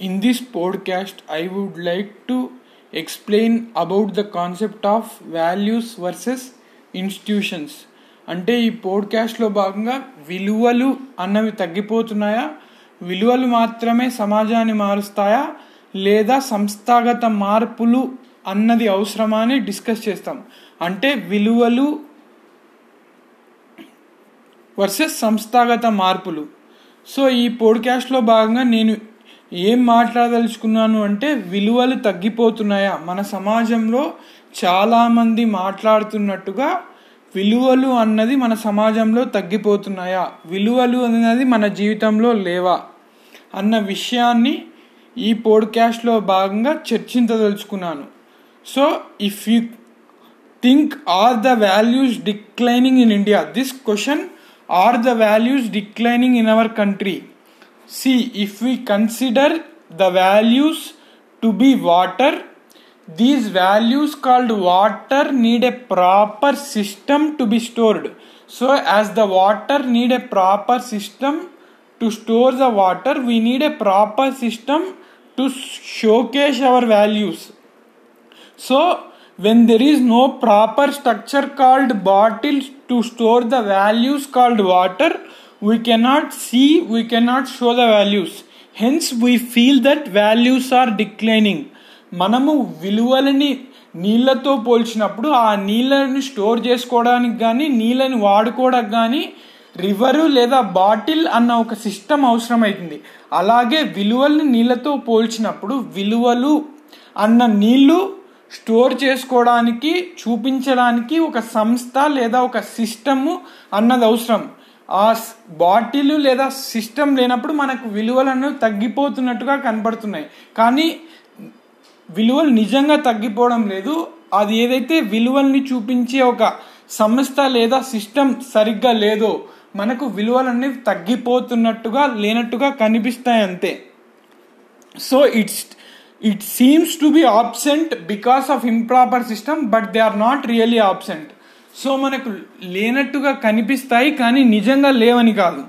In this podcast, I would like to explain about the concept of values versus institutions అంటే ఈ పోడ్కాస్ట్లో భాగంగా విలువలు అన్నవి తగ్గిపోతున్నాయా? విలువలు మాత్రమే సమాజాన్ని మారుస్తాయా? లేదా సంస్థాగత మార్పులు అన్నది అవసరమా అని డిస్కస్ చేస్తాం. అంటే విలువలు వర్సెస్ సంస్థాగత మార్పులు. సో ఈ పోడ్కాస్ట్లో భాగంగా నేను ఏం మాట్లాడదలుచుకున్నాను అంటే విలువలు తగ్గిపోతున్నాయా? మన సమాజంలో చాలామంది మాట్లాడుతున్నట్టుగా విలువలు అన్నది మన సమాజంలో తగ్గిపోతున్నాయా? విలువలు అన్నది మన జీవితంలో లేవా? అన్న విషయాన్ని ఈ పోడ్కాస్ట్లో భాగంగా చర్చించదలుచుకున్నాను. So if you think are the values declining in India this question are the values declining in our country See, if we consider the values to be water, these values called water need a proper system to be stored. So, as the water need a proper system to store the water, we need a proper system to showcase our values. So, when there is no proper structure called bottle to store the values called water, we cannot see we cannot show the values. Hence we feel that values are declining. మనము విలువలని నీళ్ళతో పోల్చినప్పుడు ఆ నీళ్ళని store చేసుకోవడానికి కానీ నీళ్ళని వాడుకోవడానికి కానీ రివరు లేదా బాటిల్ అన్న ఒక సిస్టమ్ అవసరమవుతుంది. అలాగే విలువల్ని నీళ్ళతో పోల్చినప్పుడు విలువలు అన్న నీళ్ళు స్టోర్ చేసుకోవడానికి చూపించడానికి ఒక సంస్థ లేదా ఒక సిస్టము అన్నది అవసరం. ఆ బాటిల్ లేదా సిస్టమ్ లేనప్పుడు మనకు విలువలను తగ్గిపోతున్నట్టుగా కనపడుతున్నాయి. కానీ విలువలు నిజంగా తగ్గిపోవడం లేదు. అది ఏదైతే విలువల్ని చూపించే ఒక సంస్థ లేదా సిస్టమ్ సరిగ్గా లేదో మనకు విలువలన్నీ తగ్గిపోతున్నట్టుగా లేనట్టుగా కనిపిస్తాయి అంతే. So it's it seems to be absent because of improper system but they are not really absent. So మనకు లేనట్టుగా కనిపిస్తాయి కానీ నిజంగా లేవని కాదు.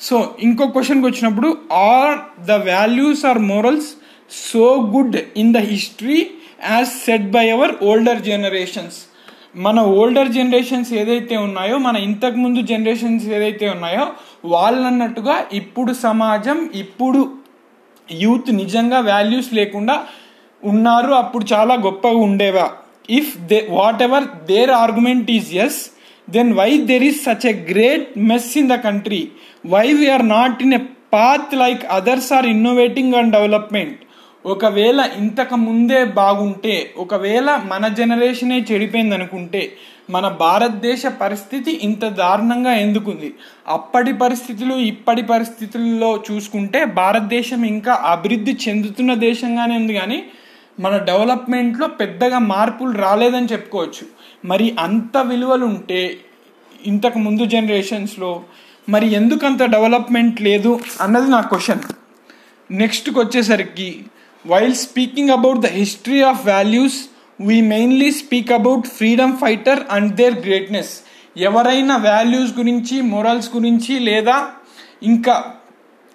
సో ఇంకో క్వశ్చన్కి వచ్చినప్పుడు are the values or morals so good in the history as set by our older generations మన ఓల్డర్ జనరేషన్స్ ఏదైతే ఉన్నాయో మన ఇంతకుముందు జనరేషన్స్ ఏదైతే ఉన్నాయో వాళ్ళన్నట్టుగా ఇప్పుడు సమాజం ఇప్పుడు యూత్ నిజంగా వాల్యూస్ లేకుండా ఉన్నారు అప్పుడు చాలా గొప్పగా ఉండేవా? If they whatever their argument is yes then why there is such a great mess in the country why we are not in a path like others are innovating and development ఒకవేళ ఇంతకు ముందే బాగుంటే ఒకవేళ మన జనరేషనే చెడిపోయింది అనుకుంటే మన భారతదేశ పరిస్థితి ఇంత దారుణంగా ఎందుకుంది? అప్పటి పరిస్థితులు ఇప్పటి పరిస్థితుల్లో చూసుకుంటే భారతదేశం ఇంకా అభివృద్ధి చెందుతున్న దేశంగానే ఉంది కానీ మన డెవలప్మెంట్లో పెద్దగా మార్పులు రాలేదని చెప్పుకోవచ్చు. మరి అంత విలువలు ఉంటే ఇంతకు ముందు జనరేషన్స్లో మరి ఎందుకు అంత డెవలప్మెంట్ లేదు అన్నది నా క్వశ్చన్. నెక్స్ట్కి వచ్చేసరికి while speaking about the history of values we mainly speak about freedom fighter and their greatness ఎవరైనా వాల్యూస్ గురించి మొరల్స్ గురించి లేదా ఇంకా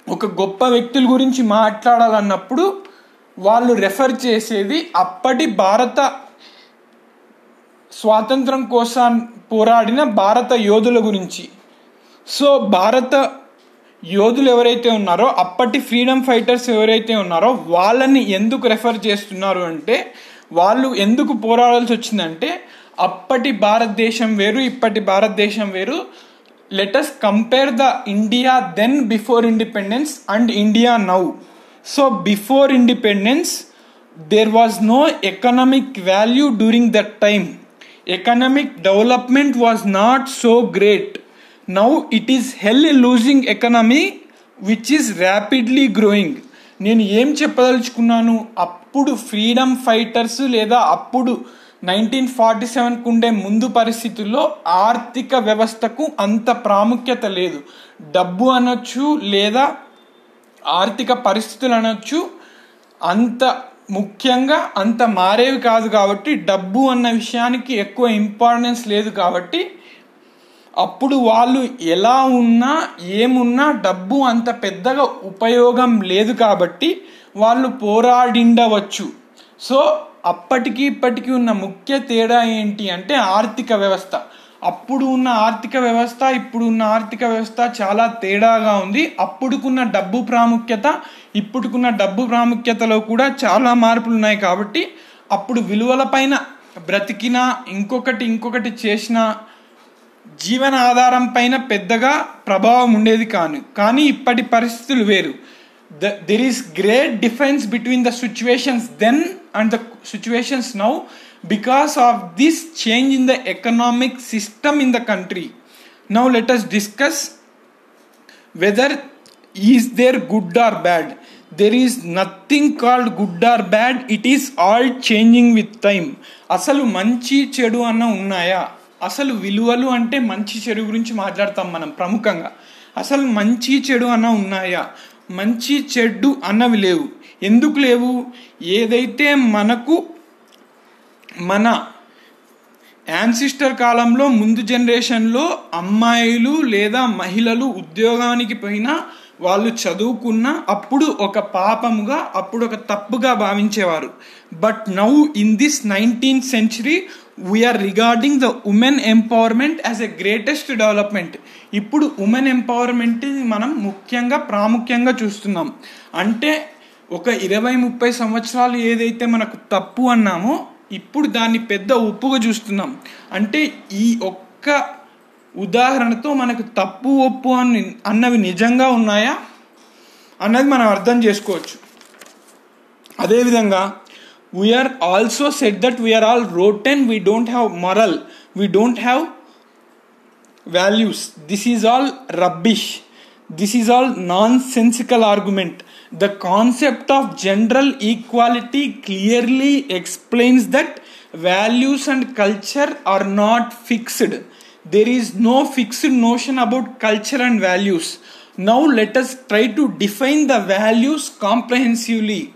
ఒక గొప్ప వ్యక్తుల గురించి మాట్లాడాలన్నప్పుడు వాళ్ళు రెఫర్ చేసేది అప్పటి భారత స్వాతంత్రం కోసం పోరాడిన భారత యోధుల గురించి. సో భారత యోధులు ఎవరైతే ఉన్నారో అప్పటి ఫ్రీడమ్ ఫైటర్స్ ఎవరైతే ఉన్నారో వాళ్ళని ఎందుకు రెఫర్ చేస్తున్నారు అంటే వాళ్ళు ఎందుకు పోరాడాల్సి వచ్చిందంటే అప్పటి భారతదేశం వేరు ఇప్పటి భారతదేశం వేరు. Let us compare the India then before independence and India now so before independence there was no economic value during that time economic development was not so great now it is hell losing economy which is rapidly growing నేను ఏం చెప్పదలుచుకున్నాను? అప్పుడు freedom fighters లేదా అప్పుడు nineteen forty సెవెన్కు ఉండే ముందు పరిస్థితుల్లో ఆర్థిక వ్యవస్థకు అంత ప్రాముఖ్యత లేదు. డబ్బు అనొచ్చు లేదా ఆర్థిక పరిస్థితులు అనొచ్చు అంత ముఖ్యంగా అంత మారేవి కాదు కాబట్టి డబ్బు అన్న విషయానికి ఎక్కువ ఇంపార్టెన్స్ లేదు కాబట్టి అప్పుడు వాళ్ళు ఎలా ఉన్నా ఏమున్నా డబ్బు అంత పెద్దగా ఉపయోగం లేదు కాబట్టి వాళ్ళు పోరాడిండవచ్చు. సో అప్పటికి ఇప్పటికి ఉన్న ముఖ్య తేడా ఏంటి అంటే ఆర్థిక వ్యవస్థ. అప్పుడు ఉన్న ఆర్థిక వ్యవస్థ ఇప్పుడు ఉన్న ఆర్థిక వ్యవస్థ చాలా తేడాగా ఉంది. అప్పుడుకున్న డబ్బు ప్రాముఖ్యత ఇప్పుడుకున్న డబ్బు ప్రాముఖ్యతలో కూడా చాలా మార్పులు ఉన్నాయి కాబట్టి అప్పుడు విలువల పైన ఇంకొకటి ఇంకొకటి చేసిన జీవన ఆధారం పైన పెద్దగా ప్రభావం ఉండేది కాను. కానీ ఇప్పటి పరిస్థితులు వేరు. The there is great difference between the situations then and the situations now because of this change in the economic system in the country now let us discuss whether is there good or bad there is nothing called good or bad it is all changing with time అసలు మంచి చెడు అన్న ఉన్నాయా? అసలు విలువలు అంటే మంచి చెడు గురించి మాట్లాడతాం మనం ప్రముఖంగా. అసలు మంచి చెడు అన్న ఉన్నాయా? మంచి చెడు అన్నవి లేవు. ఎందుకు లేవు? ఏదైతే మనకు మన యాన్సిస్టర్ కాలంలో ముందు జనరేషన్లో అమ్మాయిలు లేదా మహిళలు ఉద్యోగానికి పోయినా వాళ్ళు చదువుకున్న అప్పుడు ఒక పాపముగా అప్పుడు ఒక తప్పుగా భావించేవారు. But now in this nineteenth century we are regarding the women empowerment as a greatest development ఇప్పుడు ఉమెన్ ఎంపవర్మెంట్ మనం ముఖ్యంగా ప్రాముఖ్యంగా చూస్తున్నాం. అంటే ఒక ఇరవై ముప్పై సంవత్సరాలు ఏదైతే మనకు తప్పు అన్నామో ఇప్పుడు దాన్ని పెద్ద ఒప్పుగా చూస్తున్నాం. అంటే ఈ ఒక్క ఉదాహరణతో మనకు తప్పు ఒప్పు అని అన్నవి నిజంగా ఉన్నాయా? అన్నది మనం అర్థం చేసుకోవచ్చు. అదేవిధంగా we are also set that we are all rotten we don't have moral we don't have values this is all rubbish this is all nonsensical argument the concept of general equality clearly explains that values and culture are not fixed. There is no fixed notion about culture and values. Now let us try to define the values comprehensively.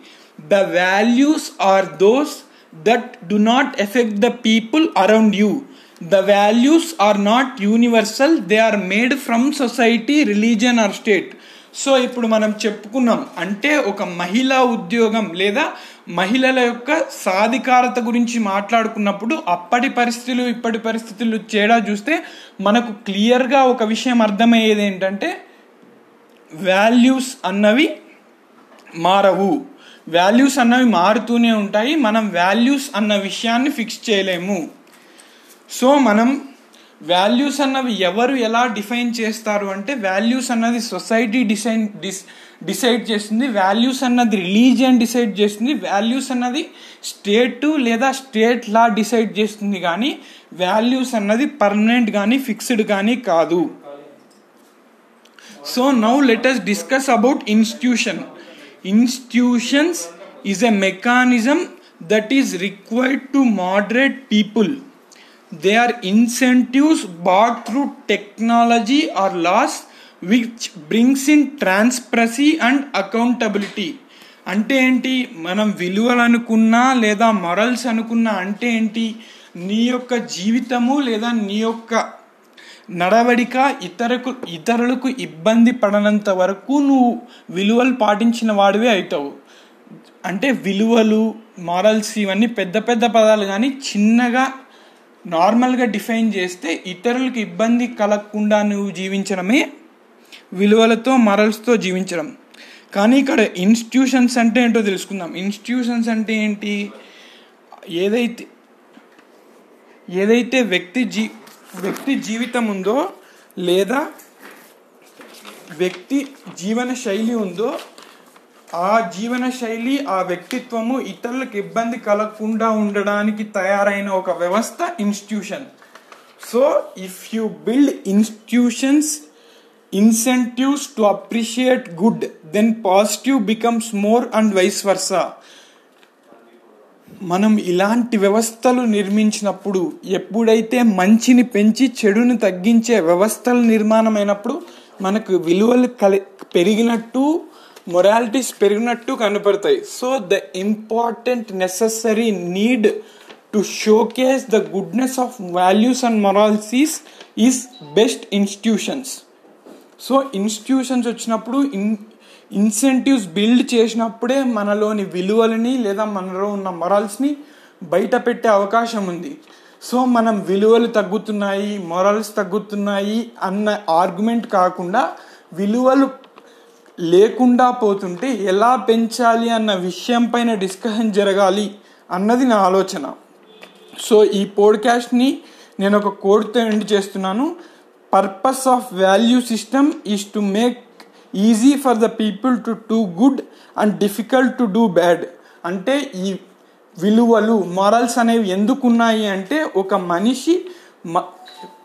The values are those that do not affect the people around you. The values are not universal. They are made from society religion or state so ఇప్పుడు మనం చెప్పుకున్నాం అంటే ఒక మహిళా ఉద్యోగం లేదా మహిళల యొక్క సాధికారత గురించి మాట్లాడుకున్నప్పుడు అప్పటి పరిస్థితులు ఇప్పటి పరిస్థితులు తేడా చూస్తే మనకు క్లియర్గా ఒక విషయం అర్థమయ్యేది ఏంటంటే వాల్యూస్ అన్నవి మారవు. వాల్యూస్ అన్నవి మారుతూనే ఉంటాయి మనం వాల్యూస్ అన్న విషయాన్ని ఫిక్స్ చేయలేము. సో మనం వాల్యూస్ అన్నవి ఎవరు ఎలా డిఫైన్ చేస్తారు అంటే వాల్యూస్ అన్నది సొసైటీ డిసైన్ డిస్ డిసైడ్ చేస్తుంది వాల్యూస్ అన్నది రిలీజియన్ డిసైడ్ చేస్తుంది వాల్యూస్ అన్నది స్టేట్ లేదా స్టేట్ లా డిసైడ్ చేస్తుంది కానీ వాల్యూస్ అన్నది పర్మనెంట్ కానీ ఫిక్స్డ్ కానీ కాదు. So now let us discuss about institution institutions is a mechanism that is required to moderate people they are incentives bought through technology or laws which brings in transparency and accountability. అంటే ఏంటి? మనం విలువలు అనుకున్నా లేదా morals అనుకున్నా అంటే ఏంటి? నీ యొక్క జీవితము లేదా నీ యొక్క నడవడిక ఇతరకు ఇతరులకు ఇబ్బంది పడనంత వరకు నువ్వు విలువలు పాటించిన వాడివే అవుతావు. అంటే విలువలు మారల్స్ ఇవన్నీ పెద్ద పెద్ద పదాలు కానీ చిన్నగా నార్మల్గా డిఫైన్ చేస్తే ఇతరులకు ఇబ్బంది కలగకుండా నువ్వు జీవించడమే విలువలతో మరల్స్తో జీవించడం. కానీ ఇక్కడ ఇన్స్టిట్యూషన్స్ అంటే ఏంటో తెలుసుకుందాం. ఇన్స్టిట్యూషన్స్ అంటే ఏంటి? ఏదైతే ఏదైతే వ్యక్తి జీ వ్యక్తి జీవితం ఉందో లేదా వ్యక్తి జీవన శైలి ఉందో ఆ జీవన శైలి ఆ వ్యక్తిత్వము ఇతరులకు ఇబ్బంది కలగకుండా ఉండడానికి తయారైన ఒక వ్యవస్థ institution so if you build institutions incentives to appreciate good then positive becomes more and vice versa మనం ఇలాంటి వ్యవస్థలు నిర్మించినప్పుడు ఎప్పుడైతే మంచిని పెంచి చెడుని తగ్గించే వ్యవస్థలు నిర్మాణమైనప్పుడు మనకు విలువలు కలి పెరిగినట్టు మొరాలిటీస్ పెరిగినట్టు కనపడతాయి. So the important necessary need to showcase the goodness of values and moralities is best institutions so institutions వచ్చినప్పుడు ఇన్ ఇన్సెంటివ్స్ బిల్డ్ చేసినప్పుడే మనలోని విలువలని లేదా మనలో ఉన్న మొరల్స్ని బయట పెట్టే అవకాశం ఉంది. సో మనం విలువలు తగ్గుతున్నాయి మొరల్స్ తగ్గుతున్నాయి అన్న ఆర్గ్యుమెంట్ కాకుండా విలువలు లేకుండా పోతుంటే ఎలా పెంచాలి అన్న విషయం పైన డిస్కషన్ జరగాలి అన్నది నా ఆలోచన. సో ఈ పోడ్కాస్ట్ని నేను ఒక కోడ్తో ఎండ్ చేస్తున్నాను. Purpose of value system is to make easy for the people to do good and difficult to do bad అంటే ఈ విలువలు మారల్స్ అనేవి ఎందుకున్నాయి అంటే ఒక మనిషి మ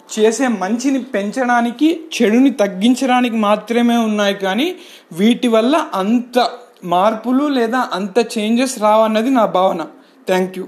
చేసే మంచిని పెంచడానికి చెడుని తగ్గించడానికి మాత్రమే ఉన్నాయి కానీ వీటి వల్ల అంత మార్పులు లేదా అంత చేంజెస్ రావన్నది నా భావన. Thank you